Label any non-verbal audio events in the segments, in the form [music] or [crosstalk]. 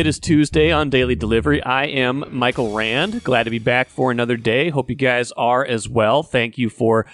It is Tuesday on Daily Delivery. I am Michael Rand. Glad to be back for another day. Hope you guys are as well. Thank you for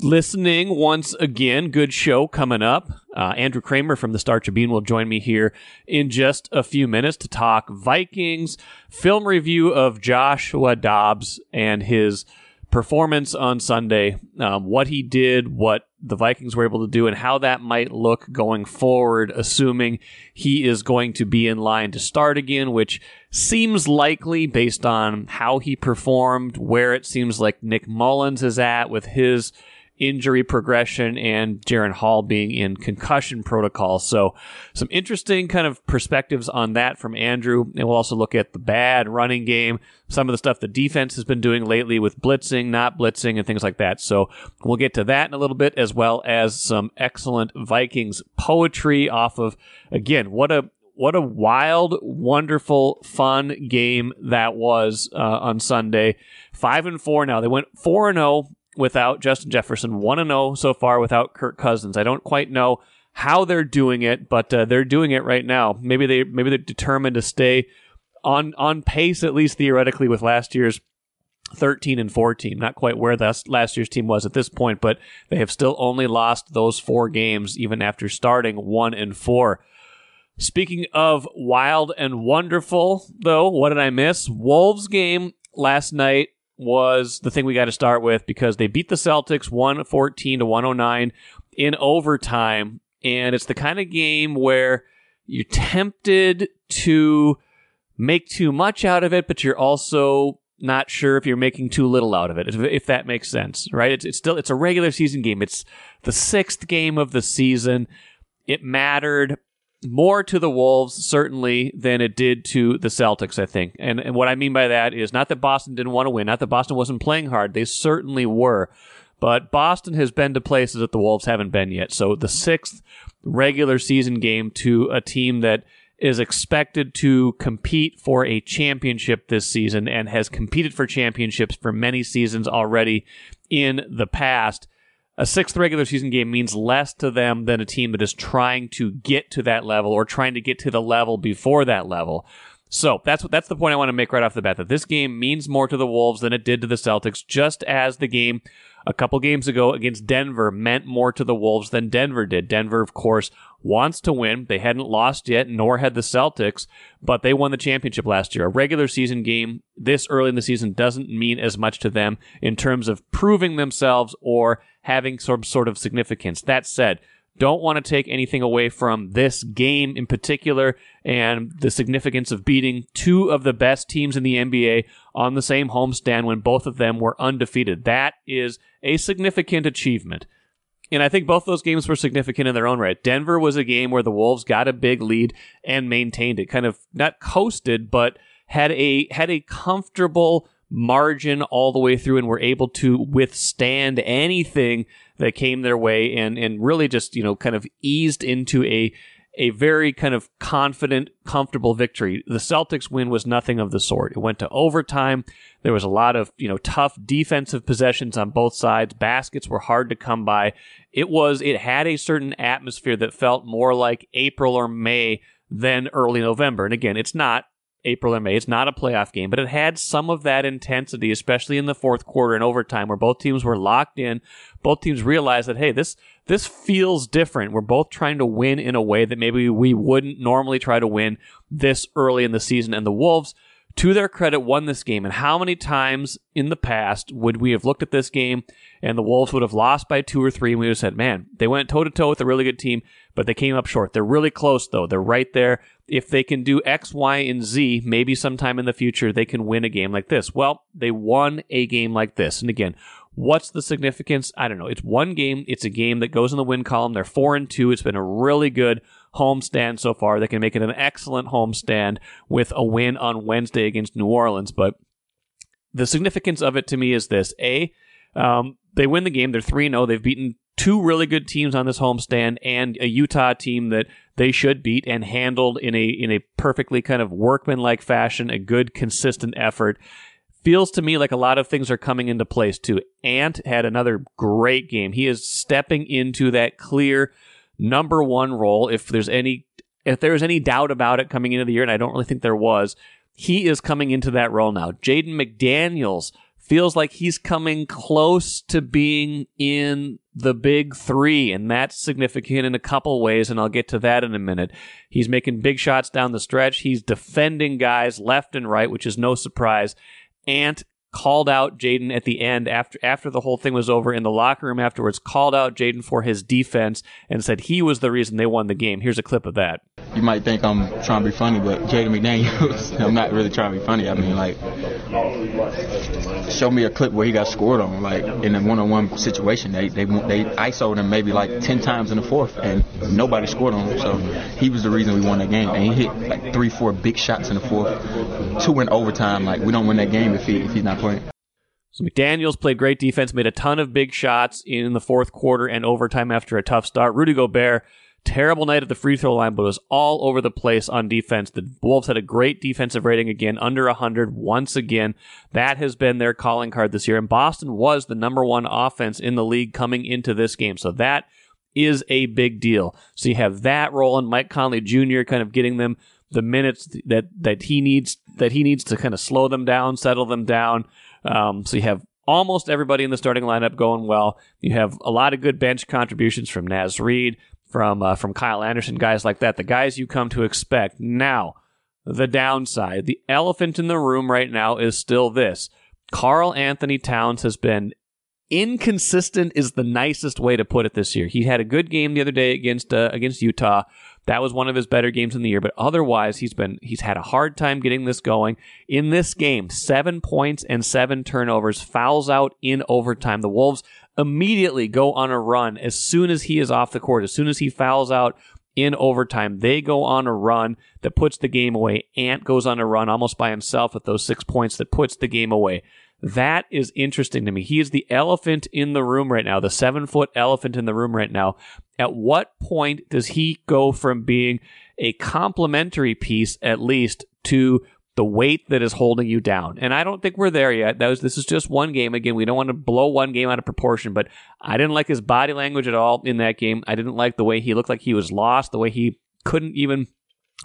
listening once again. Good show coming up. Uh, Andrew Krammer from the Star Tribune will join me here in just a few minutes to talk Vikings, film review of Joshua Dobbs and his performance on Sunday, um, what he did, what the Vikings were able to do, and how that might look going forward, assuming he is going to be in line to start again, which seems likely based on how he performed, where it seems like Nick Mullens is at with his injury progression and Jaren Hall being in concussion protocol. So, some interesting kind of perspectives on that from Andrew. And we'll also look at the bad running game, some of the stuff the defense has been doing lately with blitzing, not blitzing, and things like that. So, we'll get to that in a little bit, as well as some excellent Vikings poetry off of, again, what a what a wild, wonderful, fun game that was uh, on Sunday. Five and four now. They went four and zero oh without Justin Jefferson, 1 0 so far without Kirk Cousins. I don't quite know how they're doing it, but uh, they're doing it right now. Maybe they maybe they're determined to stay on on pace at least theoretically with last year's 13 and 4 team. Not quite where that last year's team was at this point, but they have still only lost those four games even after starting 1 and 4. Speaking of wild and wonderful, though, what did I miss? Wolves game last night was the thing we got to start with because they beat the Celtics 114 to 109 in overtime. And it's the kind of game where you're tempted to make too much out of it, but you're also not sure if you're making too little out of it, if, that makes sense, right? It's, it's still, it's a regular season game. It's the sixth game of the season. It mattered more to the Wolves, certainly, than it did to the Celtics, I think. And, and what I mean by that is not that Boston didn't want to win, not that Boston wasn't playing hard. They certainly were. But Boston has been to places that the Wolves haven't been yet. So the sixth regular season game to a team that is expected to compete for a championship this season and has competed for championships for many seasons already in the past a sixth regular season game means less to them than a team that is trying to get to that level or trying to get to the level before that level. So that's what that's the point I want to make right off the bat that this game means more to the Wolves than it did to the Celtics, just as the game a couple games ago against Denver meant more to the Wolves than Denver did. Denver, of course, wants to win. They hadn't lost yet, nor had the Celtics, but they won the championship last year. A regular season game this early in the season doesn't mean as much to them in terms of proving themselves or having some sort of significance. That said, don't want to take anything away from this game in particular and the significance of beating two of the best teams in the NBA on the same homestand when both of them were undefeated. That is a significant achievement. And I think both those games were significant in their own right. Denver was a game where the Wolves got a big lead and maintained it, kind of not coasted, but had a had a comfortable margin all the way through and were able to withstand anything that came their way and and really just you know kind of eased into a a very kind of confident, comfortable victory. The Celtics win was nothing of the sort. It went to overtime. There was a lot of, you know, tough defensive possessions on both sides. Baskets were hard to come by. It was it had a certain atmosphere that felt more like April or May than early November. And again, it's not April or May. It's not a playoff game, but it had some of that intensity, especially in the fourth quarter and overtime, where both teams were locked in. Both teams realized that hey, this this feels different. We're both trying to win in a way that maybe we wouldn't normally try to win this early in the season. And the Wolves, to their credit, won this game. And how many times in the past would we have looked at this game and the Wolves would have lost by two or three, and we would have said, "Man, they went toe to toe with a really good team." but they came up short. They're really close, though. They're right there. If they can do X, Y, and Z, maybe sometime in the future, they can win a game like this. Well, they won a game like this. And again, what's the significance? I don't know. It's one game. It's a game that goes in the win column. They're four and two. It's been a really good homestand so far. They can make it an excellent homestand with a win on Wednesday against New Orleans. But the significance of it to me is this: a um, they win the game. They're 3 0. They've beaten two really good teams on this homestand and a Utah team that they should beat and handled in a in a perfectly kind of workmanlike fashion, a good consistent effort. Feels to me like a lot of things are coming into place too. Ant had another great game. He is stepping into that clear number one role. If there's any if there was any doubt about it coming into the year, and I don't really think there was, he is coming into that role now. Jaden McDaniels feels like he's coming close to being in the big three, and that's significant in a couple ways, and I'll get to that in a minute. He's making big shots down the stretch. He's defending guys left and right, which is no surprise. Ant called out Jaden at the end after after the whole thing was over in the locker room afterwards, called out Jaden for his defense and said he was the reason they won the game. Here's a clip of that. You might think I'm trying to be funny, but Jaden McDaniels, [laughs] I'm not really trying to be funny. I mean, like, show me a clip where he got scored on, like in a one-on-one situation. They they they ISO'd him maybe like ten times in the fourth, and nobody scored on him. So he was the reason we won that game. And he hit like three, four big shots in the fourth, two in overtime. Like we don't win that game if he if he's not playing. So McDaniels played great defense, made a ton of big shots in the fourth quarter and overtime after a tough start. Rudy Gobert, terrible night at the free throw line, but was all over the place on defense. The Wolves had a great defensive rating again, under 100 once again. That has been their calling card this year. And Boston was the number one offense in the league coming into this game. So that is a big deal. So you have that rolling. Mike Conley Jr. kind of getting them the minutes that that he needs that he needs to kind of slow them down, settle them down. Um, so you have almost everybody in the starting lineup going well. You have a lot of good bench contributions from Naz Reid, from uh, from Kyle Anderson, guys like that. The guys you come to expect. Now, the downside, the elephant in the room right now is still this: Karl-Anthony Towns has been inconsistent. Is the nicest way to put it this year. He had a good game the other day against uh, against Utah. That was one of his better games in the year, but otherwise he's been he's had a hard time getting this going. In this game, 7 points and 7 turnovers, fouls out in overtime. The Wolves immediately go on a run as soon as he is off the court. As soon as he fouls out in overtime, they go on a run that puts the game away. Ant goes on a run almost by himself with those 6 points that puts the game away. That is interesting to me. He is the elephant in the room right now, the seven foot elephant in the room right now. At what point does he go from being a complementary piece, at least, to the weight that is holding you down? And I don't think we're there yet. Was, this is just one game. Again, we don't want to blow one game out of proportion, but I didn't like his body language at all in that game. I didn't like the way he looked like he was lost, the way he couldn't even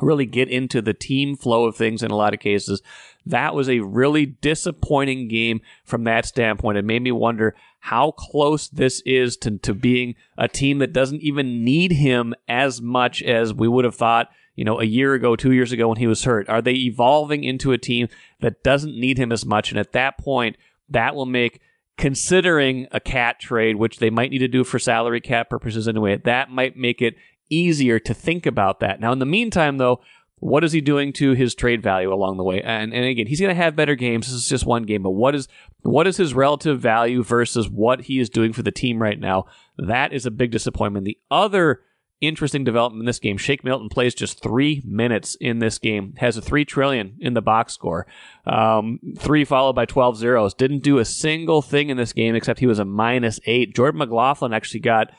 really get into the team flow of things in a lot of cases. That was a really disappointing game from that standpoint. It made me wonder how close this is to, to being a team that doesn't even need him as much as we would have thought, you know, a year ago, two years ago when he was hurt. Are they evolving into a team that doesn't need him as much? And at that point, that will make considering a KAT trade, which they might need to do for salary cap purposes anyway, that might make it easier to think about that. Now, in the meantime, though, what is he doing to his trade value along the way? And and again, he's going to have better games. This is just one game, but what is what is his relative value versus what he is doing for the team right now? That is a big disappointment. The other interesting development in this game, Shake Milton plays just three minutes in this game, has a three trillion in the box score, um, three followed by 12 zeros. Didn't do a single thing in this game except he was a minus eight. Jordan McLaughlin actually got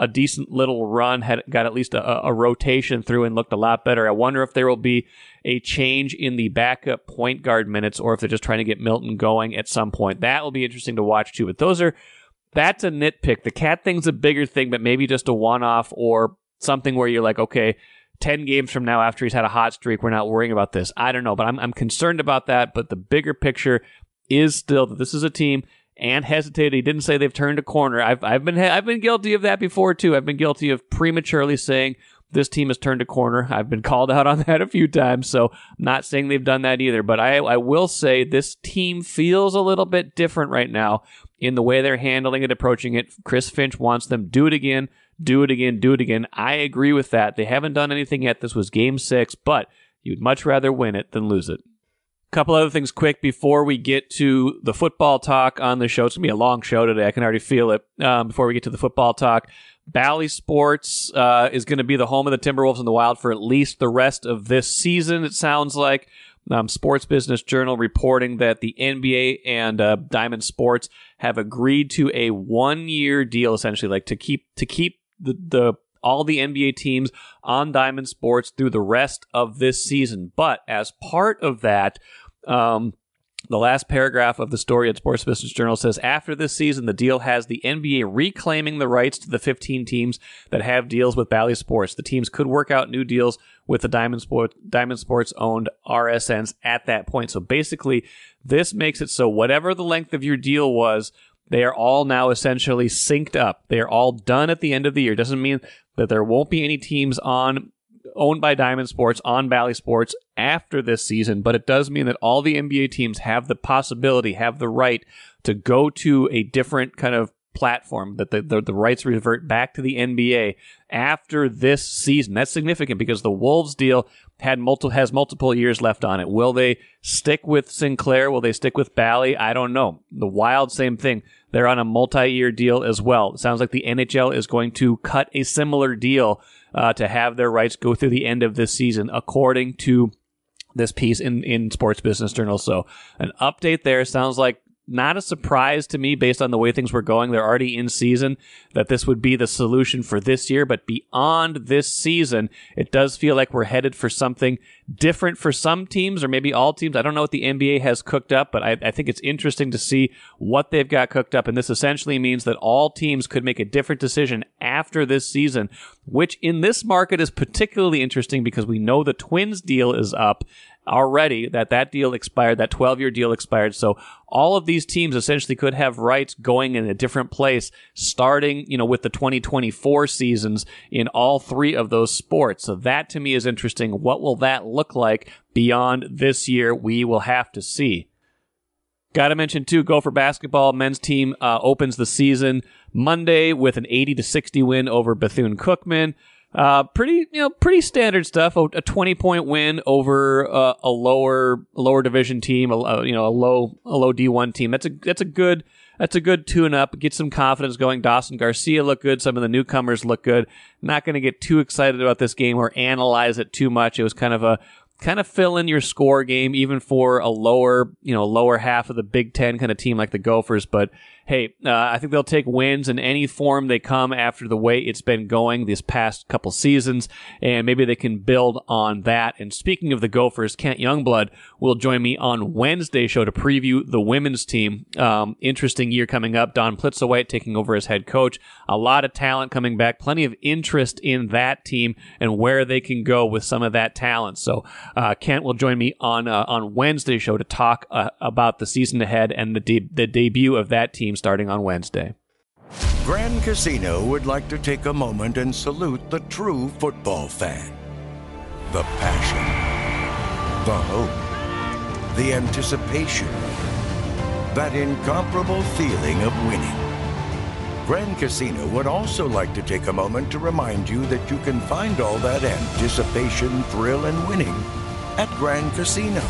a decent little run, had got at least a, a, rotation through and looked a lot better. I wonder if there will be a change in the backup point guard minutes or if they're just trying to get Milton going at some point. That will be interesting to watch too. But those are that's a nitpick. The KAT thing's a bigger thing, but maybe just a one off or something where you're like, okay, 10 games from now after he's had a hot streak, we're not worrying about this. I don't know, but I'm, I'm concerned about that. But the bigger picture is still that this is a team and hesitated. He didn't say they've turned a corner. I've I've been I've been guilty of that before too. I've been guilty of prematurely saying this team has turned a corner. I've been called out on [laughs] that a few times, so I'm not saying they've done that either. But I I will say this team feels a little bit different right now in the way they're handling it, approaching it. Chris Finch wants them do it again, do it again, do it again. I agree with that. They haven't done anything yet. This was game six, but you'd much rather win it than lose it A couple other things quick before we get to the football talk on the show. It's going to be a long show today. I can already feel it. Um, before we get to the football talk, Bally Sports uh, is going to be the home of the Timberwolves in the Wild for at least the rest of this season, it sounds like. Um, Sports Business Journal reporting that the NBA and uh, Diamond Sports have agreed to a one-year deal, essentially, like to keep to keep the, the all the NBA teams on Diamond Sports through the rest of this season. But as part of that, um, the last paragraph of the story at Sports Business Journal says after this season, the deal has the NBA reclaiming the rights to the 15 teams that have deals with Bally Sports. The teams could work out new deals with the Diamond Sport Diamond Sports owned RSNs at that point. So basically, this makes it so whatever the length of your deal was, they are all now essentially synced up. They are all done at the end of the year. Doesn't mean that there won't be any teams on owned by Diamond Sports on Bally Sports after this season, but it does mean that all the NBA teams have the possibility, have the right to go to a different kind of platform that the, the, the, rights revert back to the NBA after this season. That's significant because the Wolves deal had multiple has multiple years left on it. Will they stick with Sinclair? Will they stick with Bally? I don't know. The Wild, same thing. They're on a multi-year deal as well. It sounds like the NHL is going to cut a similar deal uh, to have their rights go through the end of this season, according to this piece in, in Sports Business Journal. So an update there sounds like not a surprise to me based on the way things were going. They're already in season that this would be the solution for this year. But beyond this season, it does feel like we're headed for something different for some teams or maybe all teams. I don't know what the NBA has cooked up, but I, I think it's interesting to see what they've got cooked up. And this essentially means that all teams could make a different decision after this season, which in this market is particularly interesting because we know the Twins deal is up already that that deal expired, that 12 year deal expired. So all of these teams essentially could have rights going in a different place starting, you know, with the 2024 seasons in all three of those sports. So that to me is interesting. What will that look like beyond this year? We will have to see. Got to mention too, Gopher basketball men's team uh, opens the season Monday with an 80 to 60 win over Bethune Cookman. Uh, pretty, you know, pretty standard stuff. A, a twenty point win over uh, a lower lower division team. A, you know, a low a low D one team. That's a that's a good that's a good tune up. Get some confidence going. Dawson Garcia look good. Some of the newcomers look good. Not going to get too excited about this game or analyze it too much. It was kind of a kind of fill in your score game, even for a lower you know lower half of the Big Ten kind of team like the Gophers. But hey, uh, I think they'll take wins in any form they come after the way it's been going these past couple seasons, and maybe they can build on that. And speaking of the Gophers, Kent Youngblood will join me on Wednesday show to preview the women's team. Um, interesting year coming up. Dawn Plitzuweit taking over as head coach. A lot of talent coming back. Plenty of interest in that team and where they can go with some of that talent. So uh, Kent will join me on uh, on Wednesday show to talk uh, about the season ahead and the de- the debut of that team starting on Wednesday. Grand Casino would like to take a moment and salute the true football fan. The passion, the hope, the anticipation, that incomparable feeling of winning. Grand Casino would also like to take a moment to remind you that you can find all that anticipation, thrill, and winning at Grand Casino.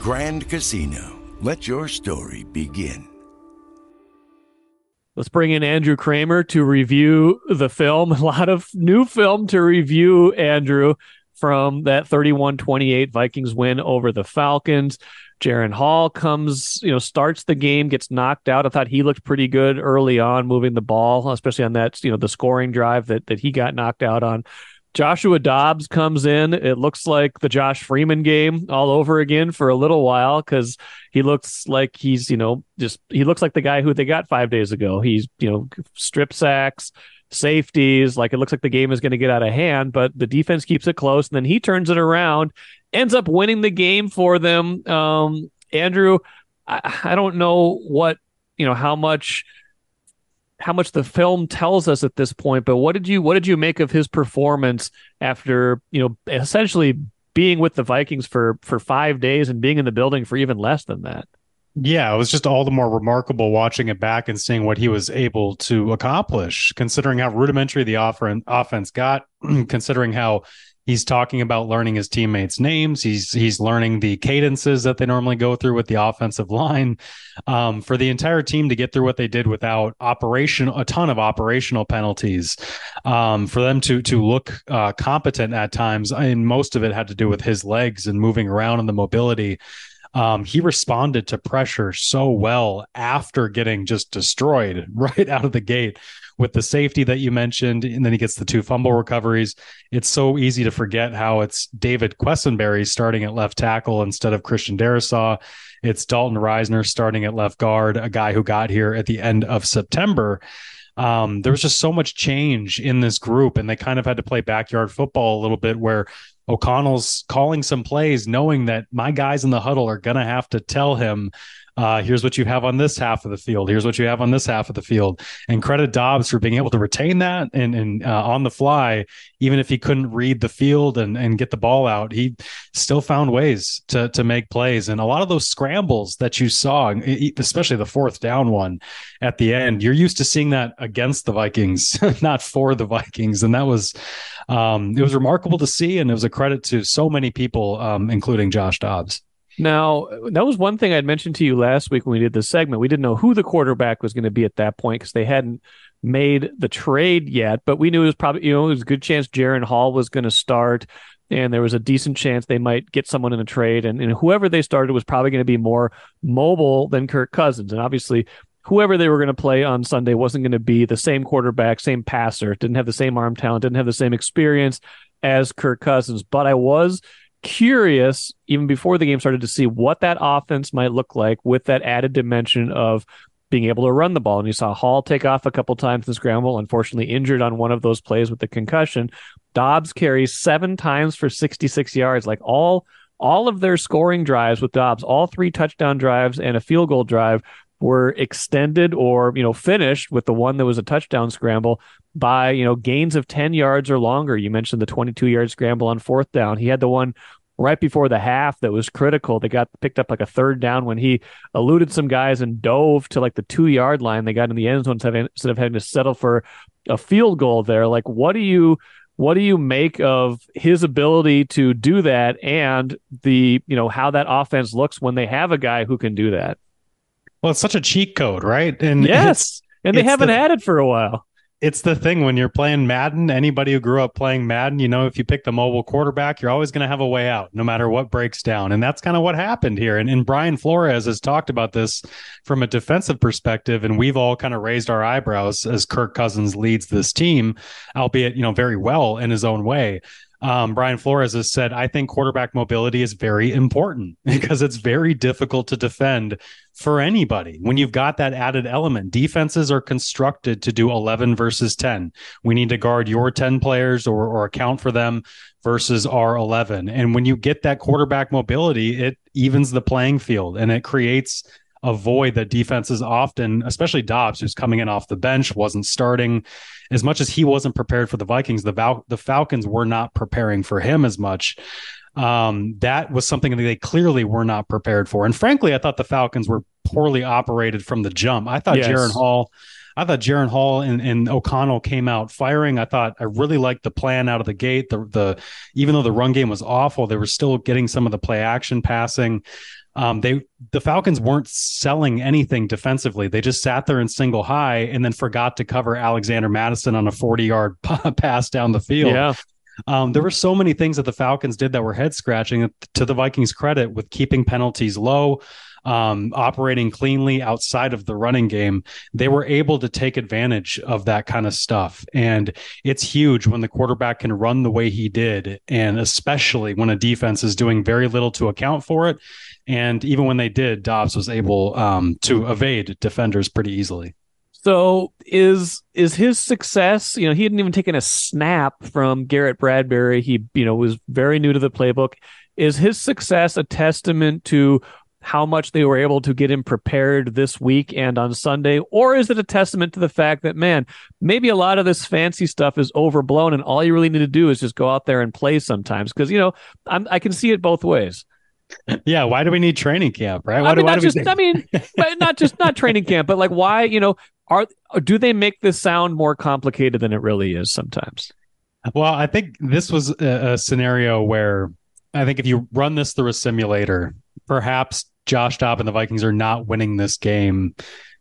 Grand Casino, let your story begin. Let's bring in Andrew Krammer to review the film. [laughs] A lot of new film to review, Andrew, from that 31 28 Vikings win over the Falcons. Jaren Hall comes, you know, starts the game, gets knocked out. I thought he looked pretty good early on moving the ball, especially on that, you know, the scoring drive that, that he got knocked out on. Joshua Dobbs comes in. It looks like the Josh Freeman game all over again for a little while because he looks like he's, you know, just he looks like the guy who they got five days ago. He's, you know, strip sacks, safeties. Like it looks like the game is going to get out of hand, but the defense keeps it close. And then he turns it around, ends up winning the game for them. Um, Andrew, I, I don't know what, you know, how much how much the film tells us at this point, but what did you what did you make of his performance after you know essentially being with the Vikings for for five days and being in the building for even less than that? Yeah, it was just all the more remarkable watching it back and seeing what he was able to accomplish, considering how rudimentary the offer offense got, [clears throat] considering how He's talking about learning his teammates' names. He's he's learning the cadences that they normally go through with the offensive line. Um, for the entire team to get through what they did without operation, a ton of operational penalties, um, for them to to look uh, competent at times, and most of it had to do with his legs and moving around and the mobility. Um, he responded to pressure so well after getting just destroyed [laughs] right out of the gate with the safety that you mentioned, and then he gets the two fumble recoveries. It's so easy to forget how it's David Quessenberry starting at left tackle instead of Christian Darrisaw. It's Dalton Risner starting at left guard, a guy who got here at the end of September. Um, there was just so much change in this group, and they kind of had to play backyard football a little bit where O'Connell's calling some plays, knowing that my guys in the huddle are going to have to tell him uh, here's what you have on this half of the field. Here's what you have on this half of the field. And credit Dobbs for being able to retain that and, and uh, on the fly, even if he couldn't read the field and, and get the ball out, he still found ways to, to make plays. And a lot of those scrambles that you saw, especially the fourth down one at the end, you're used to seeing that against the Vikings, [laughs] not for the Vikings. And that was, um, it was remarkable to see. And it was a credit to so many people, um, including Josh Dobbs. Now, that was one thing I'd mentioned to you last week when we did this segment. We didn't know who the quarterback was going to be at that point because they hadn't made the trade yet, but we knew it was probably, you know, it was a good chance Jaren Hall was going to start, and there was a decent chance they might get someone in a trade. And, and whoever they started was probably going to be more mobile than Kirk Cousins. And obviously, whoever they were going to play on Sunday wasn't going to be the same quarterback, same passer, didn't have the same arm talent, didn't have the same experience as Kirk Cousins. But I was curious even before the game started to see what that offense might look like with that added dimension of being able to run the ball. And you saw Hall take off a couple times the scramble, unfortunately injured on one of those plays with the concussion. Dobbs carries seven times for 66 yards, like all all of their scoring drives with Dobbs, all three touchdown drives and a field goal drive were extended or you know finished with the one that was a touchdown scramble by you know gains of 10 yards or longer you mentioned the 22 yard scramble on fourth down he had the one right before the half that was critical they got picked up like a third down when he eluded some guys and dove to like the two yard line they got in the end zone instead of having to settle for a field goal there like what do you what do you make of his ability to do that and the you know how that offense looks when they have a guy who can do that well, it's such a cheat code, right? And yes, and they haven't the, had it for a while. It's the thing when you're playing Madden. Anybody who grew up playing Madden, you know, if you pick the mobile quarterback, you're always going to have a way out, no matter what breaks down. And that's kind of what happened here. And, and Brian Flores has talked about this from a defensive perspective, and we've all kind of raised our eyebrows as Kirk Cousins leads this team, albeit you know very well in his own way um, Brian Flores has said, I think quarterback mobility is very important [laughs] because it's very difficult to defend for anybody when you've got that added element. Defenses are constructed to do 11 versus 10. We need to guard your 10 players or, or account for them versus our 11. And when you get that quarterback mobility, it evens the playing field and it creates a void that defenses often, especially Dobbs, who's coming in off the bench, wasn't starting as much as he wasn't prepared for the Vikings, the Val- the Falcons were not preparing for him as much. Um, that was something that they clearly were not prepared for. And frankly, I thought the Falcons were poorly operated from the jump. I thought yes. Jaren Hall, I thought Jaren Hall and, and O'Connell came out firing. I thought I really liked the plan out of the gate. The the even though the run game was awful, they were still getting some of the play action passing. Um, they the Falcons weren't selling anything defensively. They just sat there in single high and then forgot to cover Alexander Mattison on a 40 yard [laughs] pass down the field. Yeah. Um, there were so many things that the Falcons did that were head scratching. To the Vikings' credit, with keeping penalties low, um, operating cleanly outside of the running game, they were able to take advantage of that kind of stuff. And it's huge when the quarterback can run the way he did, and especially when a defense is doing very little to account for it. And even when they did, Dobbs was able um, to evade defenders pretty easily. So is is his success? You know, he hadn't even taken a snap from Garrett Bradbury. He, you know, was very new to the playbook. Is his success a testament to how much they were able to get him prepared this week and on Sunday? Or is it a testament to the fact that, man, maybe a lot of this fancy stuff is overblown and all you really need to do is just go out there and play sometimes? Because, you know, I'm, I can see it both ways. Yeah, why do we need training camp, right? Why I mean, do, not just, I mean, [laughs] not just not training camp, but like why, you know, are do they make this sound more complicated than it really is sometimes? Well, I think this was a, a scenario where I think if you run this through a simulator, perhaps Josh Dobb and the Vikings are not winning this game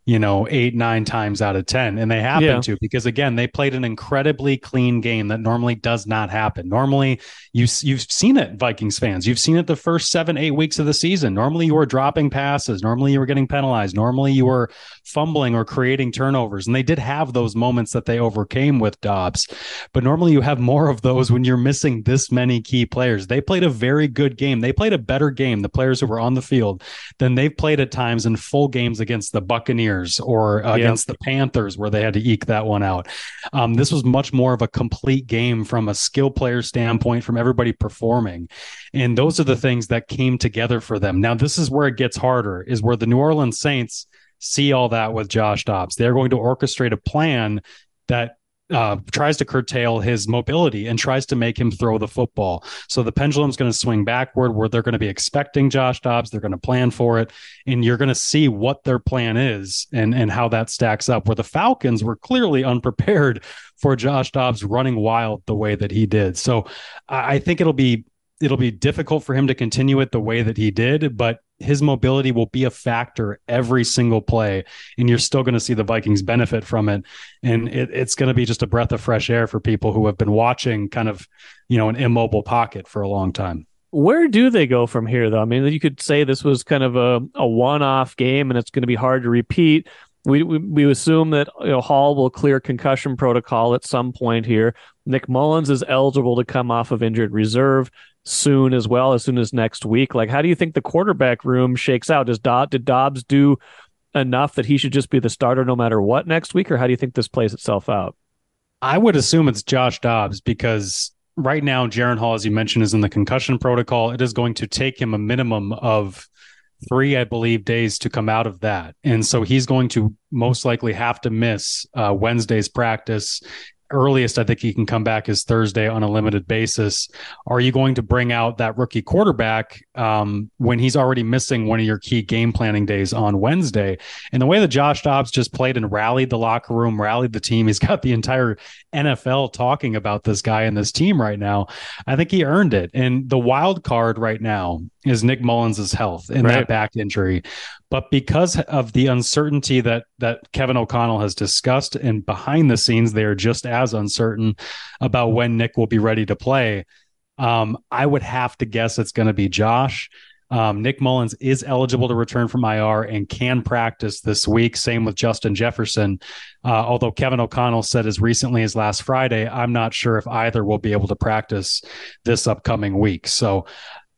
you know, eight, nine times out of 10. And they happen yeah. to because, again, they played an incredibly clean game that normally does not happen. Normally, you, you've seen it, Vikings fans. You've seen it the first seven, eight weeks of the season. Normally, you were dropping passes. Normally, you were getting penalized. Normally, you were fumbling or creating turnovers. And they did have those moments that they overcame with Dobbs. But normally, you have more of those when you're missing this many key players. They played a very good game. They played a better game, the players who were on the field, than they've played at times in full games against the Buccaneers 49ers or against the Panthers, where they had to eke that one out. Um, this was much more of a complete game from a skill player standpoint, from everybody performing. And those are the things that came together for them. Now, this is where it gets harder, is where the New Orleans Saints see all that with Josh Dobbs. They're going to orchestrate a plan that uh, tries to curtail his mobility and tries to make him throw the football. So the pendulum's going to swing backward where they're going to be expecting Josh Dobbs. They're going to plan for it. And you're going to see what their plan is and, and how that stacks up. Where the Falcons were clearly unprepared for Josh Dobbs running wild the way that he did. So I think it'll be it'll be difficult for him to continue it the way that he did, but his mobility will be a factor every single play, and you're still going to see the Vikings benefit from it. And it, it's going to be just a breath of fresh air for people who have been watching kind of, you know, an immobile pocket for a long time. Where do they go from here, though? I mean, you could say this was kind of a, a one off game and it's going to be hard to repeat. We, we, we assume that you know, Hall will clear concussion protocol at some point here. Nick Mullens is eligible to come off of injured reserve soon as well, as soon as next week. Like, how do you think the quarterback room shakes out? Does Dob- did Dobbs do enough that he should just be the starter no matter what next week, or how do you think this plays itself out? I would assume it's Josh Dobbs because right now, Jaren Hall, as you mentioned, is in the concussion protocol. It is going to take him a minimum of three, I believe, days to come out of that. And so he's going to most likely have to miss uh, Wednesday's practice earliest I think he can come back is Thursday on a limited basis. Are you going to bring out that rookie quarterback um, when he's already missing one of your key game planning days on Wednesday? And the way that Josh Dobbs just played and rallied the locker room, rallied the team, he's got the entire NFL talking about this guy and this team right now. I think he earned it. And the wild card right now is Nick Mullens' health and right. that back injury. But because of the uncertainty that that Kevin O'Connell has discussed, and behind the scenes they are just as uncertain about when Nick will be ready to play. Um, I would have to guess it's going to be Josh. Um, Nick Mullens is eligible to return from IR and can practice this week. Same with Justin Jefferson. Uh, although Kevin O'Connell said as recently as last Friday, I'm not sure if either will be able to practice this upcoming week. So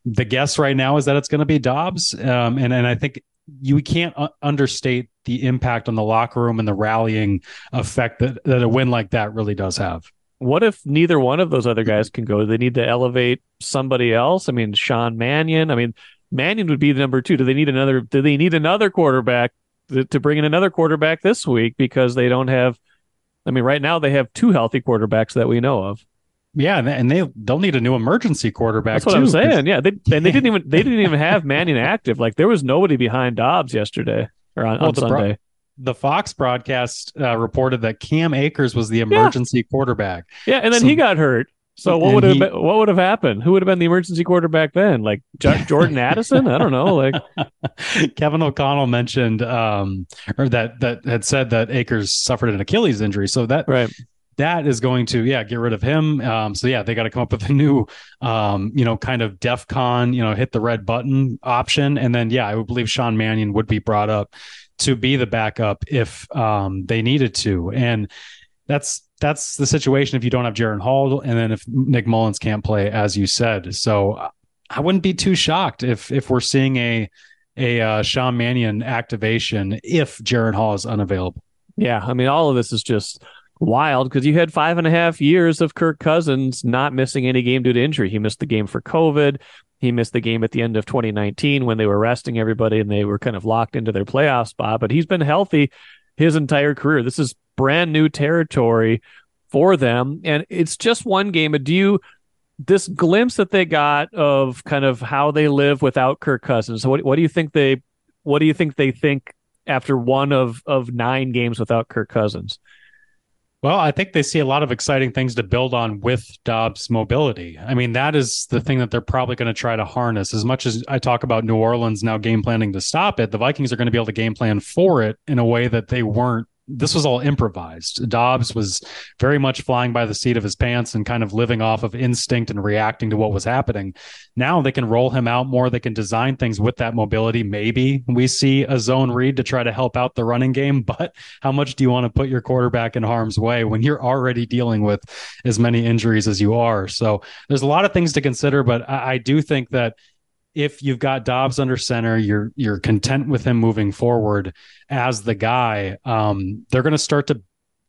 the guess right now is that it's going to be Dobbs. Um, and, and I think you can't understate the impact on the locker room and the rallying effect that, that a win like that really does have. What if neither one of those other mm-hmm. guys can go? Do they need to elevate somebody else? I mean, Sean Mannion. I mean, Mannion would be the number two. Do they need another? Do they need another quarterback to, to bring in another quarterback this week because they don't have? I mean, right now they have two healthy quarterbacks that we know of. Yeah, and they they'll need a new emergency quarterback. That's what too, I'm saying. Yeah, they and they didn't [laughs] even they didn't even have Mannion active. Like there was nobody behind Dobbs yesterday or on, well, on Sunday. The Fox broadcast uh, reported that Cam Akers was the emergency yeah. quarterback. Yeah, and then so, he got hurt. So what would have been, what would have happened? Who would have been the emergency quarterback then? Like [laughs] Jordan Addison? I don't know. Like [laughs] Kevin O'Connell mentioned, um, or that that had said that Akers suffered an Achilles injury. So that right that is going to yeah get rid of him. Um, so yeah they got to come up with a new um, you know kind of def con you know hit the red button option. And then yeah i would believe sean mannion would be brought up to be the backup if um, they needed to. And that's that's the situation if you don't have Jaren Hall and then if Nick Mullens can't play as you said. So I wouldn't be too shocked if if we're seeing a a uh, Sean Mannion activation if Jaren Hall is unavailable. Yeah I mean all of this is just wild because you had five and a half years of Kirk Cousins not missing any game due to injury. He missed the game for COVID. He missed the game at the end of 2019 when they were resting everybody and they were kind of locked into their playoff spot. But he's been healthy his entire career. This is brand new territory for them. And it's just one game. Do you, this glimpse that they got of kind of how they live without Kirk Cousins, what, what do you think they, what do you think they think after one of, of nine games without Kirk Cousins? Well, I think they see a lot of exciting things to build on with Dobbs' mobility. I mean, that is the thing that they're probably going to try to harness. As much as I talk about New Orleans now game planning to stop it, the Vikings are going to be able to game plan for it in a way that they weren't this was all improvised. Dobbs was very much flying by the seat of his pants and kind of living off of instinct and reacting to what was happening. Now they can roll him out more. They can design things with that mobility. Maybe we see a zone read to try to help out the running game, but how much do you want to put your quarterback in harm's way when you're already dealing with as many injuries as you are? So there's a lot of things to consider, but I, I do think that if you've got Dobbs under center, you're you're content with him moving forward as the guy. Um, they're going to start to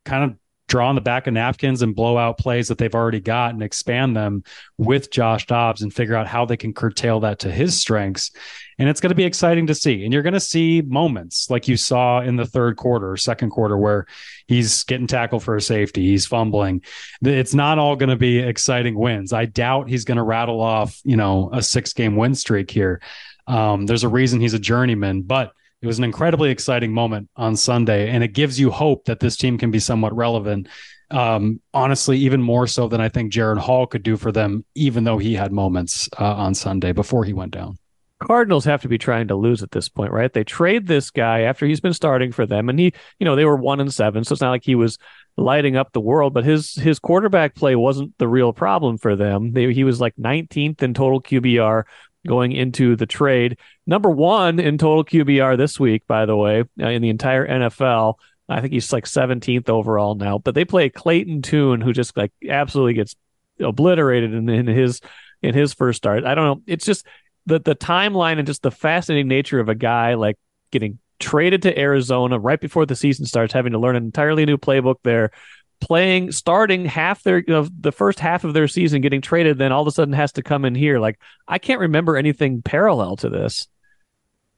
kind of draw on the back of napkins and blow out plays that they've already got and expand them with Josh Dobbs and figure out how they can curtail that to his strengths. And it's going to be exciting to see. And you're going to see moments like you saw in the third quarter second quarter where he's getting tackled for a safety, he's fumbling. It's not all going to be exciting wins. I doubt he's going to rattle off, you know, a six game win streak here. Um, there's a reason he's a journeyman, but it was an incredibly exciting moment on Sunday, and it gives you hope that this team can be somewhat relevant. Um, honestly, even more so than I think Jaren Hall could do for them, even though he had moments uh, on Sunday before he went down. Cardinals have to be trying to lose at this point, right? They trade this guy after he's been starting for them, and he, you know, they were one and seven, so it's not like he was lighting up the world. But his his quarterback play wasn't the real problem for them. They, he was like 19th in total QBR going into the trade. Number one in total QBR this week, by the way, uh, in the entire NFL. I think he's like 17th overall now. But they play Clayton Tune, who just like absolutely gets obliterated in, in his in his first start. I don't know. It's just the the timeline and just the fascinating nature of a guy like getting traded to Arizona right before the season starts, having to learn an entirely new playbook there, playing starting half their you know, the first half of their season getting traded then all of a sudden has to come in here. Like i can't remember anything parallel to this.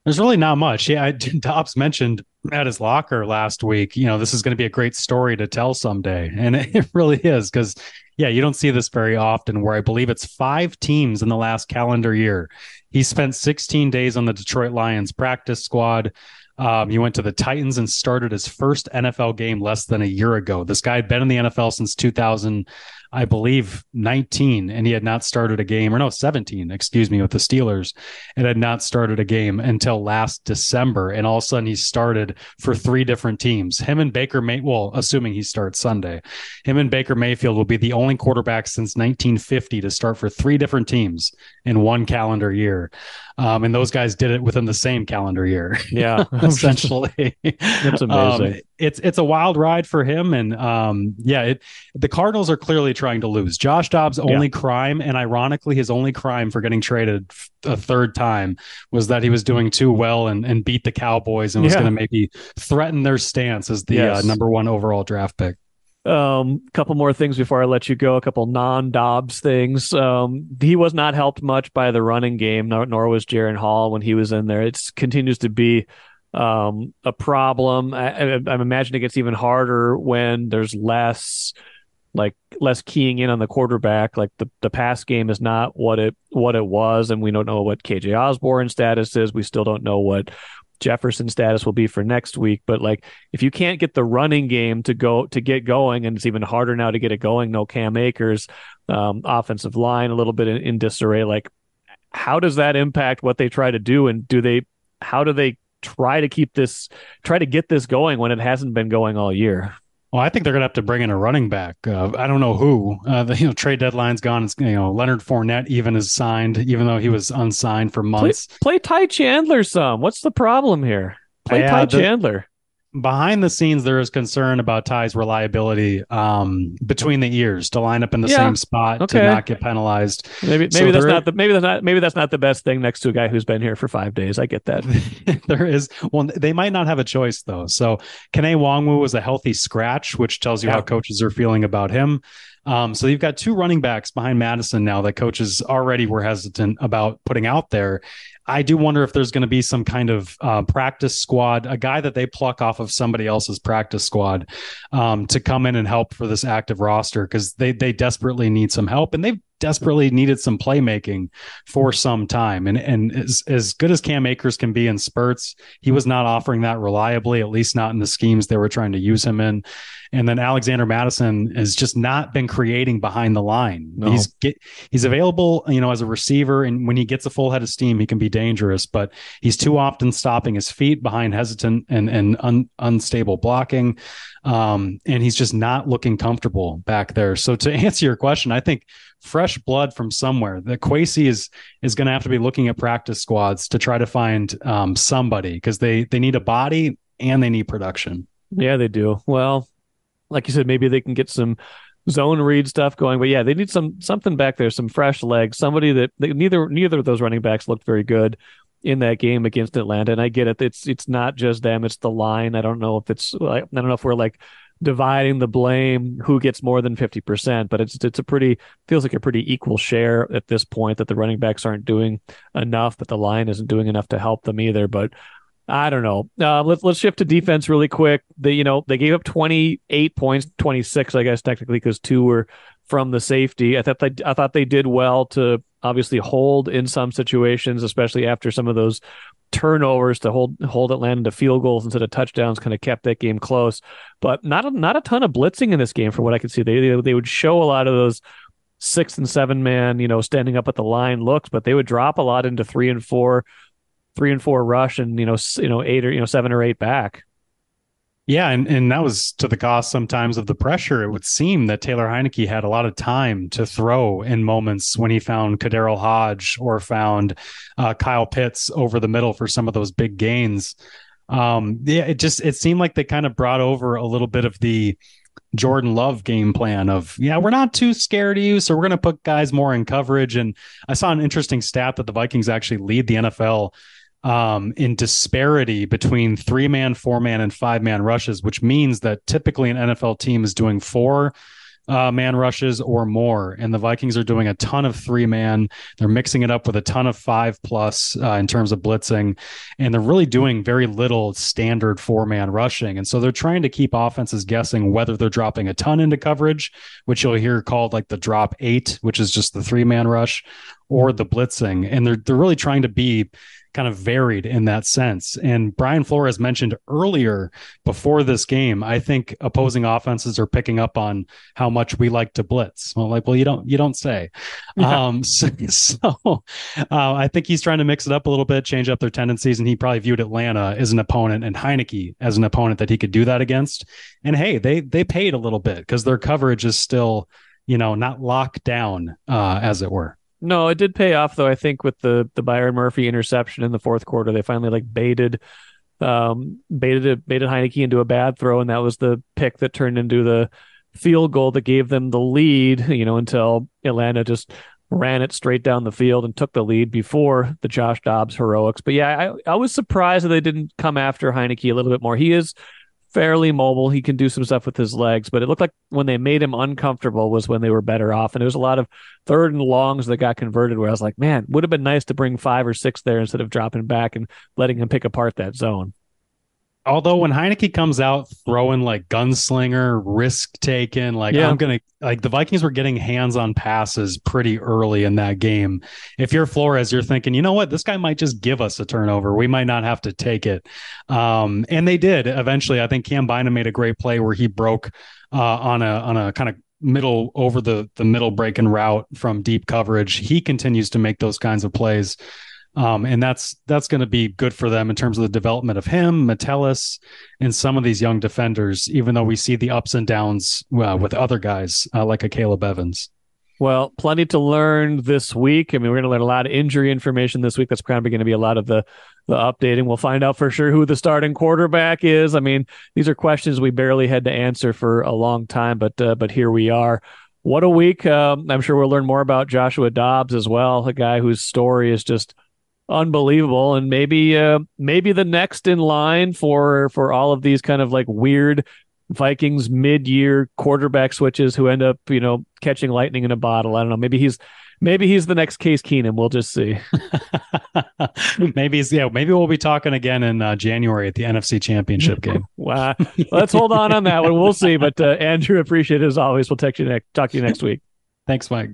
There's really not much. Yeah I, [laughs] dobbs mentioned at his locker last week you know this is going to be a great story to tell someday. And [laughs] it really is because yeah you don't see this very often where i believe it's five teams in the last calendar year. He spent 16 days on the detroit lions practice squad um, he went to the Titans and started his first NFL game less than a year ago. This guy had been in the NFL since 2000. I believe 19, and he had not started a game, or no, 17, excuse me, with the Steelers, and had not started a game until last December. And all of a sudden, he started for three different teams. Him and Baker May, well, assuming he starts Sunday, him and Baker Mayfield will be the only quarterbacks since 1950 to start for three different teams in one calendar year. Um, and those guys did it within the same calendar year. [laughs] Yeah, [laughs] essentially. That's amazing. Um, it's it's a wild ride for him, and um, yeah, it, the Cardinals are clearly trying to lose. Josh Dobbs' only yeah. crime, and ironically, his only crime for getting traded a third time was that he was doing too well and, and beat the Cowboys and was yeah. going to maybe threaten their stance as the uh, yes. uh, number one overall draft pick. Um, couple more things before I let you go. A couple non-Dobbs things. Um, he was not helped much by the running game, nor, nor was Jaren Hall when he was in there. It continues to be um, a problem. I, I, I imagine it gets even harder when there's less like less keying in on the quarterback. Like the, the pass game is not what it what it was, and we don't know what KJ Osborn's status is. We still don't know what Jefferson's status will be for next week. But like if you can't get the running game to go to get going, and it's even harder now to get it going, no Cam Akers, um, offensive line a little bit in, in disarray, like how does that impact what they try to do? And do they how do they try to keep this try to get this going when it hasn't been going all year? Well, I think they're going to have to bring in a running back. Uh, I don't know who. Uh, the you know trade deadline's gone. It's, you know Leonard Fournette even is signed, even though he was unsigned for months. Play, play Ty Chandler some. What's the problem here? Play Ty the, Chandler behind the scenes there is concern about Ty's reliability um, between the ears to line up in the yeah. same spot okay. to not get penalized. Maybe maybe so that's not the maybe that's not maybe that's not the best thing next to a guy who's been here for five days. I get that. [laughs] there is well they might not have a choice though. So Kene Nwangwu was a healthy scratch, which tells you yeah. how coaches are feeling about him. Um, so you've got two running backs behind Mattison now that coaches already were hesitant about putting out there. I do wonder if there's going to be some kind of uh, practice squad, a guy that they pluck off of somebody else's practice squad um, to come in and help for this active roster because they they desperately need some help and they've desperately needed some playmaking for some time. And and as, as good as Cam Akers can be in spurts, he was not offering that reliably, at least not in the schemes they were trying to use him in. And then Alexander Mattison has just not been creating behind the line. No. He's get, he's available, you know, as a receiver, and when he gets a full head of steam, he can be dangerous. But he's too often stopping his feet behind hesitant and and un, unstable blocking, um, and he's just not looking comfortable back there. So to [laughs] answer your question, I think fresh blood from somewhere. The Kwesi is is going to have to be looking at practice squads to try to find um, somebody because they they need a body and they need production. Yeah, they do. Well, like you said, maybe they can get some zone read stuff going. But yeah, they need some something back there, some fresh legs, somebody that they, neither neither of those running backs looked very good in that game against Atlanta. And I get it; it's it's not just them; it's the line. I don't know if it's I don't know if we're like dividing the blame who gets more than 50% but it's it's a pretty feels like a pretty equal share at this point that the running backs aren't doing enough but the line isn't doing enough to help them either but I don't know. Uh, let's let's shift to defense really quick. They you know they gave up 28 points, 26 I guess technically because two were from the safety. I thought they I thought they did well to obviously hold in some situations, especially after some of those turnovers to hold hold Atlanta to field goals instead of touchdowns kind of kept that game close. But not a, not a ton of blitzing in this game from what I could see. They they, they would show a lot of those six and seven man, you know, standing up at the line looks, but they would drop a lot into three and four three and four rush and you know you know eight or you know seven or eight back. Yeah, and, and that was to the cost sometimes of the pressure. It would seem that Taylor Heinicke had a lot of time to throw in moments when he found KhaDarel Hodge or found uh, Kyle Pitts over the middle for some of those big gains. Um, yeah, it just it seemed like they kind of brought over a little bit of the Jordan Love game plan of, yeah, we're not too scared of you, so we're going to put guys more in coverage. And I saw an interesting stat that the Vikings actually lead the NFL um, in disparity between three man, four man, and five man rushes, which means that typically an NFL team is doing four uh, man rushes or more. And the Vikings are doing a ton of three man. They're mixing it up with a ton of five plus uh, in terms of blitzing. And they're really doing very little standard four man rushing. And so they're trying to keep offenses guessing whether they're dropping a ton into coverage, which you'll hear called like the drop eight, which is just the three man rush, or the blitzing. And they're, they're really trying to be kind of varied in that sense. And Brian Flores mentioned earlier before this game, I think opposing offenses are picking up on how much we like to blitz. Well, like, well, you don't, you don't say. Yeah. Um, [laughs] so, so uh, I think he's trying to mix it up a little bit, change up their tendencies, and he probably viewed Atlanta as an opponent and Heinicke as an opponent that he could do that against. And hey, they they paid a little bit because their coverage is still, you know, not locked down, uh, as it were. No, it did pay off though. I think with the the Byron Murphy interception in the fourth quarter, they finally like baited um baited baited Heinicke into a bad throw, and that was the pick that turned into the field goal that gave them the lead. [laughs] You know, until Atlanta just ran it straight down the field and took the lead before the Josh Dobbs heroics. But yeah, I I was surprised that they didn't come after Heinicke a little bit more. He is fairly mobile. He can do some stuff with his legs, but it looked like when they made him uncomfortable was when they were better off. And there was a lot of third and longs that got converted where I was like, man, would have been nice to bring five or six there instead of dropping back and letting him pick apart that zone. Although when Heinicke comes out throwing like gunslinger, risk taking, like yeah. I'm gonna like the Vikings were getting hands on passes pretty early in that game. If you're Flores, you're thinking, you know what, this guy might just give us a turnover. We might not have to take it. Um, and they did eventually. I think Cam Bynum made a great play where he broke uh, on a on a kind of middle over the the middle breaking route from deep coverage. He continues to make those kinds of plays. Um, and that's that's going to be good for them in terms of the development of him, Metellus, and some of these young defenders. Even though we see the ups and downs uh, with other guys uh, like Akayleb Evans. Well, plenty to learn this week. I mean, we're going to learn a lot of injury information this week. That's probably going to be a lot of the the updating. We'll find out for sure who the starting quarterback is. I mean, these are questions we barely had to answer for a long time, but uh, but here we are. What a week! Um, I'm sure we'll learn more about Joshua Dobbs as well, a guy whose story is just unbelievable and maybe uh, maybe the next in line for for all of these kind of like weird Vikings mid-year quarterback switches who end up, you know, catching lightning in a bottle. I don't know. Maybe he's maybe he's the next Case Keenum. We'll just see. [laughs] maybe he's yeah. Maybe we'll be talking again in uh, January at the NFC Championship [laughs] game. wow. [laughs] Let's hold on on that one. We'll see. But uh, Andrew, appreciate it as always. We'll text you next. Talk to you next week. Thanks, Mike.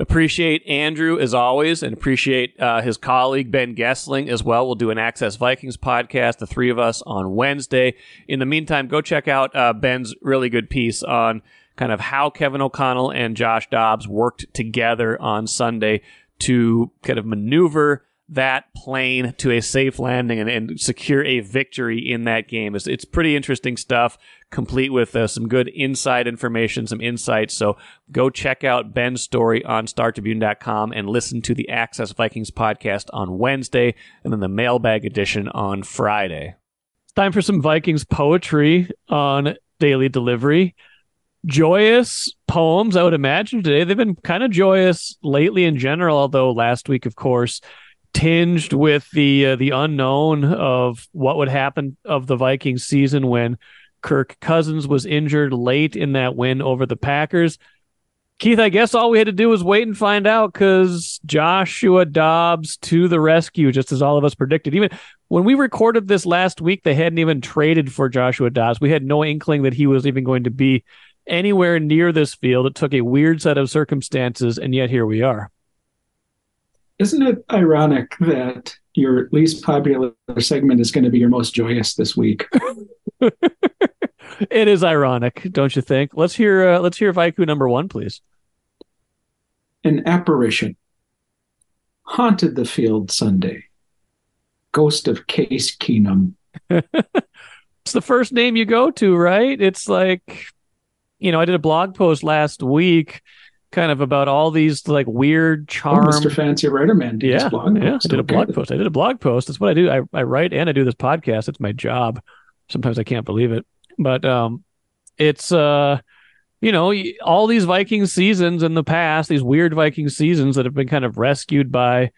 Appreciate Andrew as always, and appreciate uh, his colleague Ben Goessling as well. We'll do an Access Vikings podcast, the three of us on Wednesday. In the meantime, go check out uh, Ben's really good piece on kind of how Kevin O'Connell and Josh Dobbs worked together on Sunday to kind of maneuver that plane to a safe landing and, and secure a victory in that game. It's, it's pretty interesting stuff, complete with uh, some good inside information, some insights. So go check out Ben's story on StarTribune.com and listen to the Access Vikings podcast on Wednesday and then the mailbag edition on Friday. It's time for some Vikings poetry on daily delivery. joyous poems, I would imagine today. They've been kind of joyous lately in general, although last week, of course, tinged with the uh, the unknown of what would happen of the Vikings season when Kirk Cousins was injured late in that win over the Packers. Keith, I guess all we had to do was wait and find out because Joshua Dobbs to the rescue, just as all of us predicted. Even when we recorded this last week, they hadn't even traded for Joshua Dobbs. We had no inkling that he was even going to be anywhere near this field. It took a weird set of circumstances, and yet here we are. Isn't it ironic that your least popular segment is going to be your most joyous this week? [laughs] it is ironic, don't you think? Let's hear. Uh, let's hear Vaiku number one, please. An apparition haunted the field Sunday. Ghost of Case Keenum. [laughs] it's the first name you go to, right? It's like, you know, I did a blog post last week kind of about all these like weird charm. Oh, Mr. Fancy Writer Man did yeah, blog yeah, post. I did a blog post. I did a blog post. That's what I do. I, I write and I do this podcast. It's my job. Sometimes I can't believe it. But um it's uh you know, all these Viking seasons in the past, these weird Viking seasons that have been kind of rescued by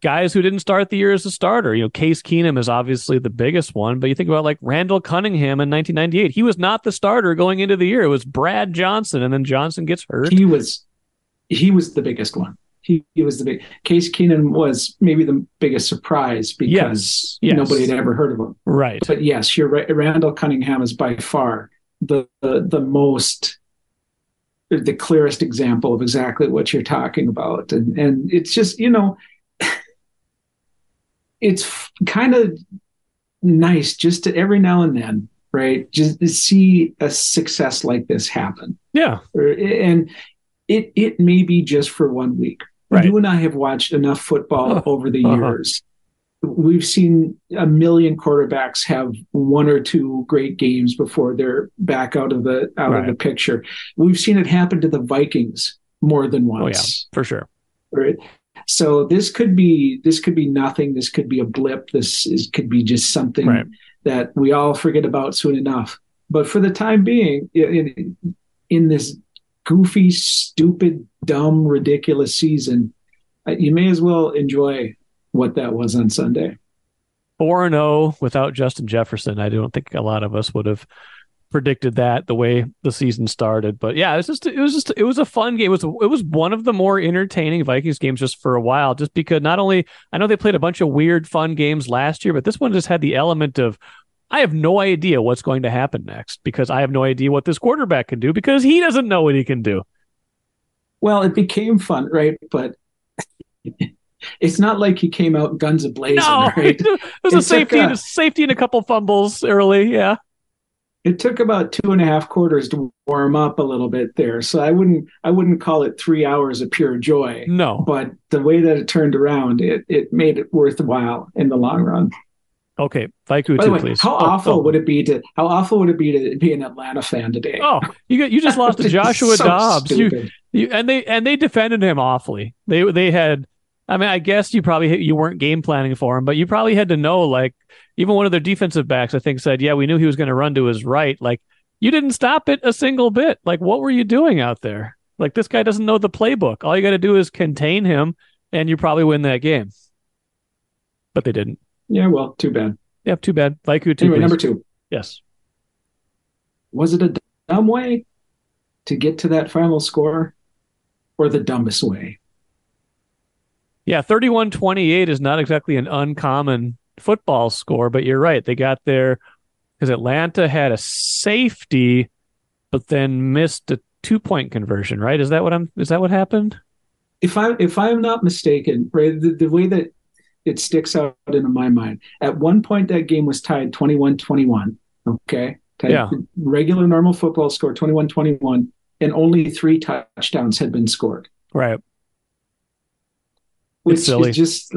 guys who didn't start the year as a starter. You know, Case Keenum is obviously the biggest one, but you think about like Randall Cunningham in 1998. He was not the starter going into the year. It was Brad Johnson, and then Johnson gets hurt. He was, he was the biggest one. He, he was the big Case Keenum was maybe the biggest surprise because yes, yes. nobody had ever heard of him. Right. But yes, you're right. Randall Cunningham is by far the, the, the most the clearest example of exactly what you're talking about. And and it's just, you know, it's kind of nice just to every now and then, right? Just to see a success like this happen. Yeah. And it it may be just for one week. Right. You and I have watched enough football uh, [laughs] over the uh-huh. years. We've seen a million quarterbacks have one or two great games before they're back out of the out right. of the picture. We've seen it happen to the Vikings more than once. Oh yeah, for sure. Right. So this could be this could be nothing. This could be a blip. This is, could be just something right. that we all forget about soon enough. But for the time being, in, in this goofy, stupid, dumb, ridiculous season, you may as well enjoy what that was on Sunday. 4 0 without Justin Jefferson. I don't think a lot of us would have predicted that the way the season started. But yeah, it was just it was just it was a fun game. It was it was one of the more entertaining Vikings games just for a while, just because not only I know they played a bunch of weird fun games last year, but this one just had the element of I have no idea what's going to happen next because I have no idea what this quarterback can do because he doesn't know what he can do. Well, it became fun, right? But [laughs] it's not like he came out guns a blazing, no, [laughs] right? It was a safety, a, safety and a couple fumbles early, yeah it took about two and a half quarters to warm up a little bit there. So I wouldn't I wouldn't call it three hours of pure joy. No. But the way that it turned around, it it made it worthwhile in the long run. Okay, Vaiku too, way, please. How oh, awful oh. would it be to how awful would it be to be an Atlanta fan today? Oh, you get, you just lost to [laughs] Joshua so Dobbs. You, you, and they and they defended him awfully. They they had I mean, I guess you probably you weren't game planning for him, but you probably had to know like even one of their defensive backs, I think, said, "Yeah, we knew he was going to run to his right." Like you didn't stop it a single bit. Like what were you doing out there? Like this guy doesn't know the playbook. All you got to do is contain him, and you probably win that game. But they didn't. Yeah, well, too bad. Yeah, too bad. Vaiku two. Anyway, please. number two. Yes. Was it a dumb way to get to that final score, or the dumbest way? Yeah, 31 28 is not exactly an uncommon football score, but you're right. They got there because Atlanta had a safety, but then missed a two point conversion. Right? Is that what I'm? Is that what happened? If I if I'm not mistaken, right, the, the way that it sticks out into my mind, at one point that game was tied 21-21. Okay, tied yeah. regular normal football score 21-21, and only three touchdowns had been scored. Right. Which is just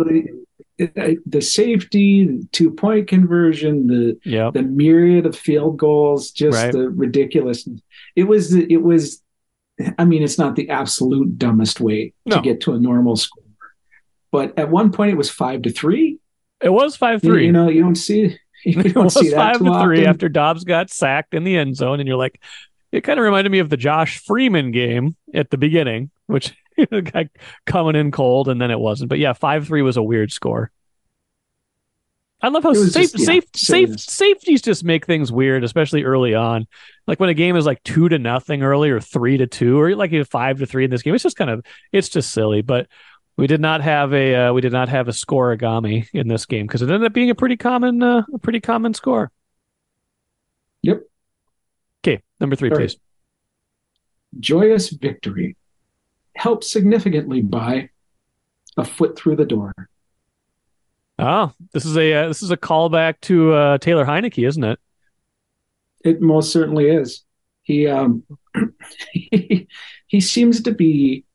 the safety, the two point conversion, the yep. the myriad of field goals, just right. the ridiculousness. It was it was. I mean, it's not the absolute dumbest way no. to get to a normal score, but at one point it was five to three. It was five three. You, know, you don't see. [laughs] You don't it was see five to three often. after Dobbs got sacked in the end zone, and you're like, it kind of reminded me of the Josh Freeman game at the beginning, which [laughs] guy coming in cold and then it wasn't. But yeah, five three was a weird score. I love how safe, just, safe, yeah, safe, safeties just make things weird, especially early on. Like when a game is like two to nothing early, or three to two, or like five to three in this game. It's just kind of, it's just silly. But we did not have a, uh, we did not have a scorigami in this game because it ended up being a pretty common, uh, a pretty common score. Yep. Okay, number three, please. Joyous victory helped significantly by a foot through the door. Oh, this is a uh, this is a callback to uh, Taylor Heinicke, isn't it? It most certainly is. He um, he, [clears throat] he seems to be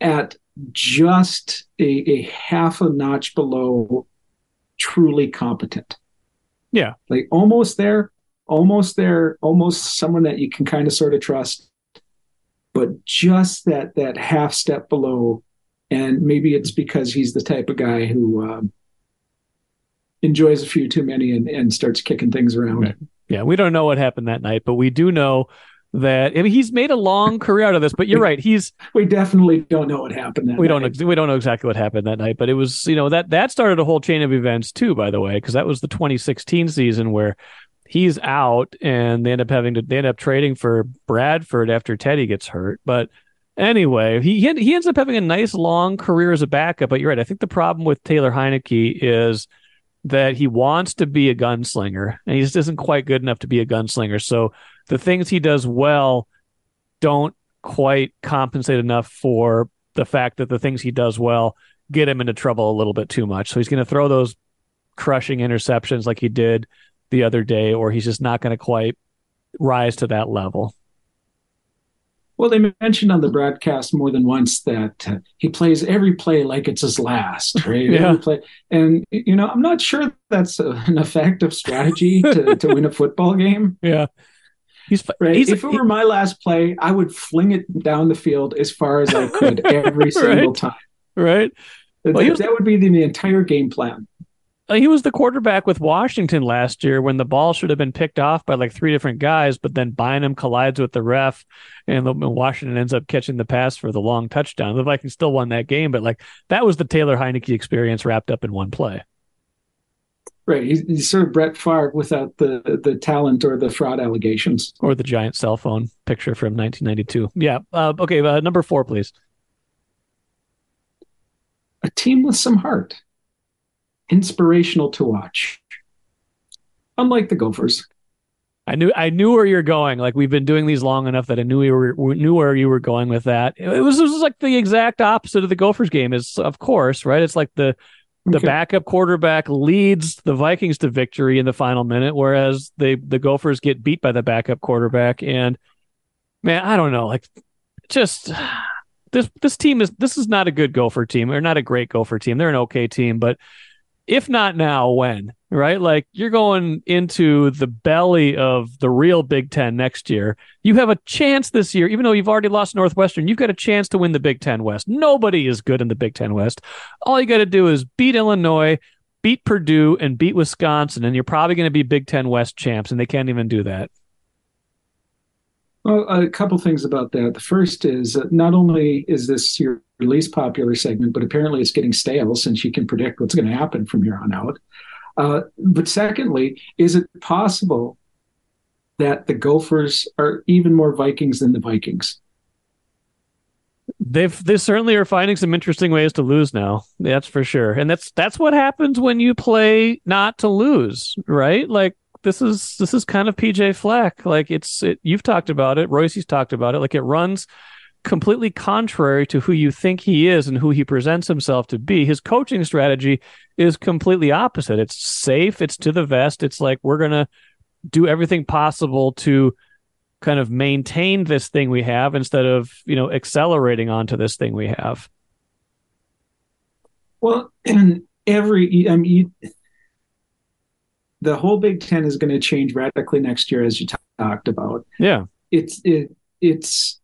at just a, a half a notch below truly competent. Yeah, like almost there, almost there, almost someone that you can kind of sort of trust, but just that that half step below and maybe it's because he's the type of guy who um, enjoys a few too many and, and starts kicking things around. Right. Yeah, we don't know what happened that night, but we do know that I mean, he's made a long career out of this. But you're right; he's [laughs] we definitely don't know what happened. That we night. don't we don't know exactly what happened that night, but it was you know that that started a whole chain of events too. By the way, because that was the 2016 season where he's out and they end up having to they end up trading for Bradford after Teddy gets hurt, but Anyway, he he ends up having a nice long career as a backup. But you're right. I think the problem with Taylor Heinicke is that he wants to be a gunslinger and he just isn't quite good enough to be a gunslinger. So the things he does well don't quite compensate enough for the fact that the things he does well get him into trouble a little bit too much. So he's going to throw those crushing interceptions like he did the other day, or he's just not going to quite rise to that level. Well, they mentioned on the broadcast more than once that uh, he plays every play like it's his last, [laughs] right? yeah. Every play. And, you know, I'm not sure that's a, an effective strategy [laughs] to, to win a football game. Yeah. He's, right. He's, if it were my last play, I would fling it down the field as far as I could [laughs] every single right. time. Right. Well, that, that would be the, the entire game plan. Uh, he was the quarterback with Washington last year when the ball should have been picked off by like three different guys, but then Bynum collides with the ref, and Washington ends up catching the pass for the long touchdown. The Vikings still won that game, but like that was the Taylor Heinicke experience wrapped up in one play. Right, he's, he's sort of Brett Favre without the the talent or the fraud allegations, or the giant cell phone picture from 1992. Yeah. Uh, okay, uh, number four, please. A team with some heart inspirational to watch. Unlike the Gophers. I knew I knew where you're going. Like we've been doing these long enough that I knew you were knew where you were going with that. It was, it was like the exact opposite of the Gophers game. Is of course right. It's like the the okay. backup quarterback leads the Vikings to victory in the final minute, whereas they the Gophers get beat by the backup quarterback. And man, I don't know. Like just this this team is this is not a good Gopher team or not a great Gopher team. They're an okay team, but if not now, when? Right? Like you're going into the belly of the real Big Ten next year. You have a chance this year, even though you've already lost Northwestern, you've got a chance to win the Big Ten West. Nobody is good in the Big Ten West. All you got to do is beat Illinois, beat Purdue, and beat Wisconsin, and you're probably going to be Big Ten West champs, and they can't even do that. Well, a couple things about that. The first is not only is this your least popular segment, but apparently it's getting stale since you can predict what's going to happen from here on out. Uh, but secondly, is it possible that the Gophers are even more Vikings than the Vikings? They've they certainly are finding some interesting ways to lose now. That's for sure, and that's that's what happens when you play not to lose, right? Like this is this is kind of PJ Fleck. Like it's it, you've talked about it. Royce's talked about it. Like it runs completely contrary to who you think he is and who he presents himself to be. His coaching strategy is completely opposite. It's safe. It's to the vest. It's like we're gonna do everything possible to kind of maintain this thing we have instead of you know accelerating onto this thing we have. Well, and every I mean, the whole Big Ten is going to change radically next year, as you t- talked about. Yeah, it's it it's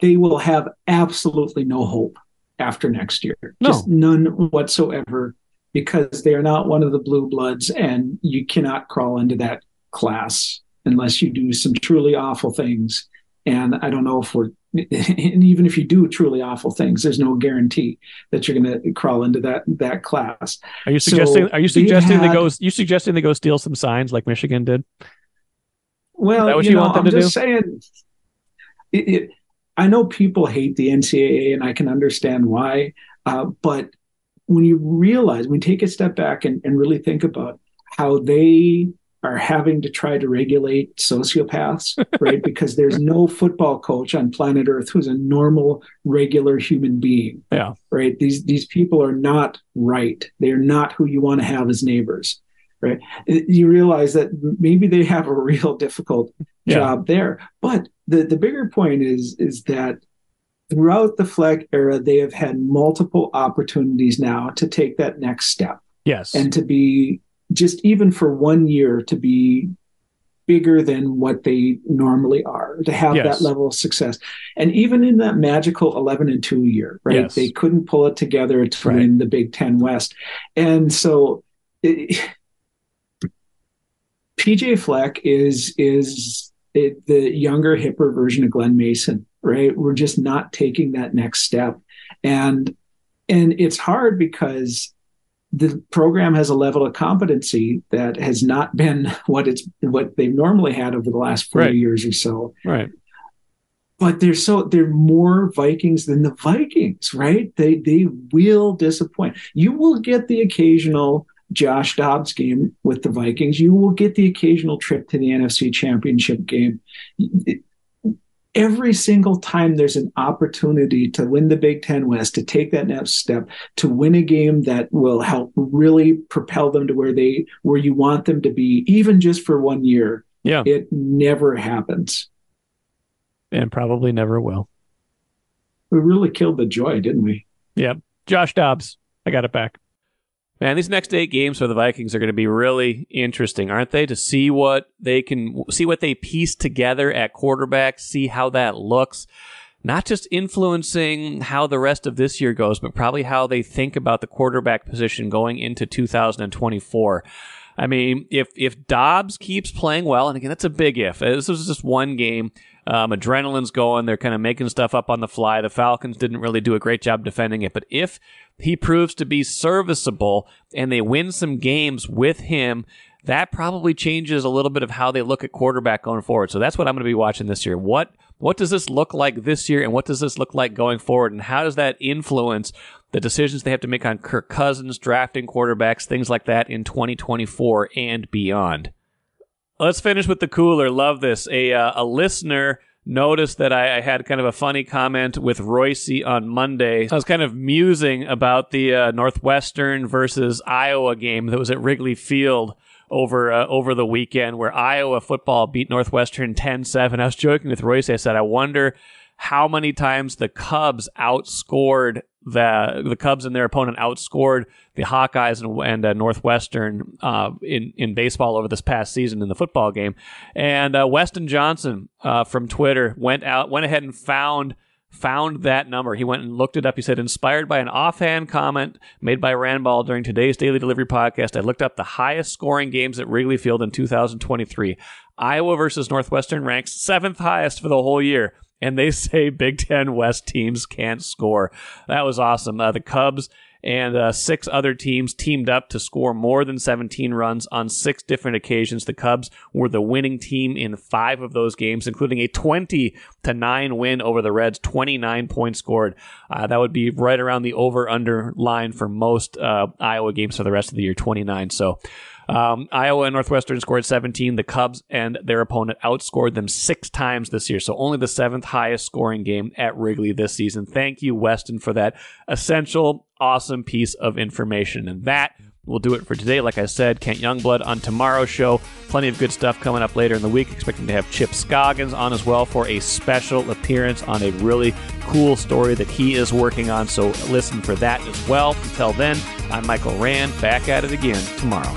they will have absolutely no hope after next year, no. just none whatsoever, because they are not one of the blue bloods, and you cannot crawl into that class unless you do some truly awful things. And I don't know if we're, [laughs] and even if you do truly awful things, there's no guarantee that you're going to crawl into that that class. Are you suggesting? So are you suggesting they, had, they go? You suggesting they go steal some signs like Michigan did? Well, you, you, know, I'm just do? saying. It, it, I know people hate the NCAA, and I can understand why. Uh, but when you realize, when you take a step back and, and really think about how they are having to try to regulate sociopaths, [laughs] right? because there's no football coach on planet Earth who's a normal, regular human being. Yeah. Right. These these people are not right. They're not who you want to have as neighbors. Right. You realize that maybe they have a [laughs] real difficult yeah. job there. But the, the bigger point is is that throughout the Fleck era, they have had multiple opportunities now to take that next step. Yes. And to be just even for one year to be bigger than what they normally are to have yes. that level of success and even in that magical 11 and 2 year right yes. they couldn't pull it together to right. win the big 10 west and so it, pj fleck is is it, the younger hipper version of glen mason right we're just not taking that next step and and it's hard because the program has a level of competency that has not been [laughs] what it's what they've normally had over the last 40 right. years or so. Right. But they're so they're more Vikings than the Vikings, right? They they will disappoint. You will get the occasional Josh Dobbs game with the Vikings. You will get the occasional trip to the NFC Championship game every single time there's an opportunity to win the Big Ten West, to take that next step, to win a game that will help really propel them to where they where you want them to be, even just for one year. Yeah. It never happens. And probably never will. We really killed the joy, didn't we? Yep. Josh Dobbs. I got it back. Man, these next eight games for the Vikings are going to be really interesting, aren't they? To see what they can see what they piece together at quarterback, see how that looks. Not just influencing how the rest of this year goes, but probably how they think about the quarterback position going into 2024. I mean, if if Dobbs keeps playing well, and again, that's a big if. This was just one game. Um, adrenaline's going. They're kind of making stuff up on the fly. The Falcons didn't really do a great job defending it. But if he proves to be serviceable and they win some games with him, that probably changes a little bit of how they look at quarterback going forward. So that's what I'm going to be watching this year. What what does this look like this year, and what does this look like going forward, and how does that influence the decisions they have to make on Kirk Cousins, drafting quarterbacks, things like that in 2024 and beyond? Let's finish with the cooler. Love this. A uh, a listener noticed that I, I, had kind of a funny comment with Royce on Monday. I was kind of musing about the uh, Northwestern versus Iowa game that was at Wrigley Field over uh, over the weekend, where Iowa football beat Northwestern 10-7. I was joking with Royce. I said, I wonder how many times the Cubs outscored the the Cubs and their opponent outscored the Hawkeyes and, and uh, Northwestern uh, in in baseball over this past season in the football game. And uh, Weston Johnson uh, from Twitter went out went ahead and found found that number. He went and looked it up. He said, inspired by an offhand comment made by Randball during today's Daily Delivery podcast, I looked up the highest scoring games at Wrigley Field in 2023. Iowa versus Northwestern ranks seventh highest for the whole year and they say Big Ten West teams can't score. That was awesome. Uh, the Cubs and uh, six other teams teamed up to score more than 17 runs on six different occasions. The Cubs were the winning team in five of those games, including a 20 to nine win over the Reds. 29 points scored. Uh, that would be right around the over/under line for most uh, Iowa games for the rest of the year. 29. So. Um, Iowa and Northwestern scored 17. The Cubs and their opponent outscored them six times this year. So only the seventh highest scoring game at Wrigley this season. Thank you, Weston, for that essential, awesome piece of information. And that will do it for today. Like I said, Kent Youngblood on tomorrow's show. Plenty of good stuff coming up later in the week. Expecting to have Chip Scoggins on as well for a special appearance on a really cool story that he is working on. So listen for that as well. Until then, I'm Michael Rand, back at it again tomorrow.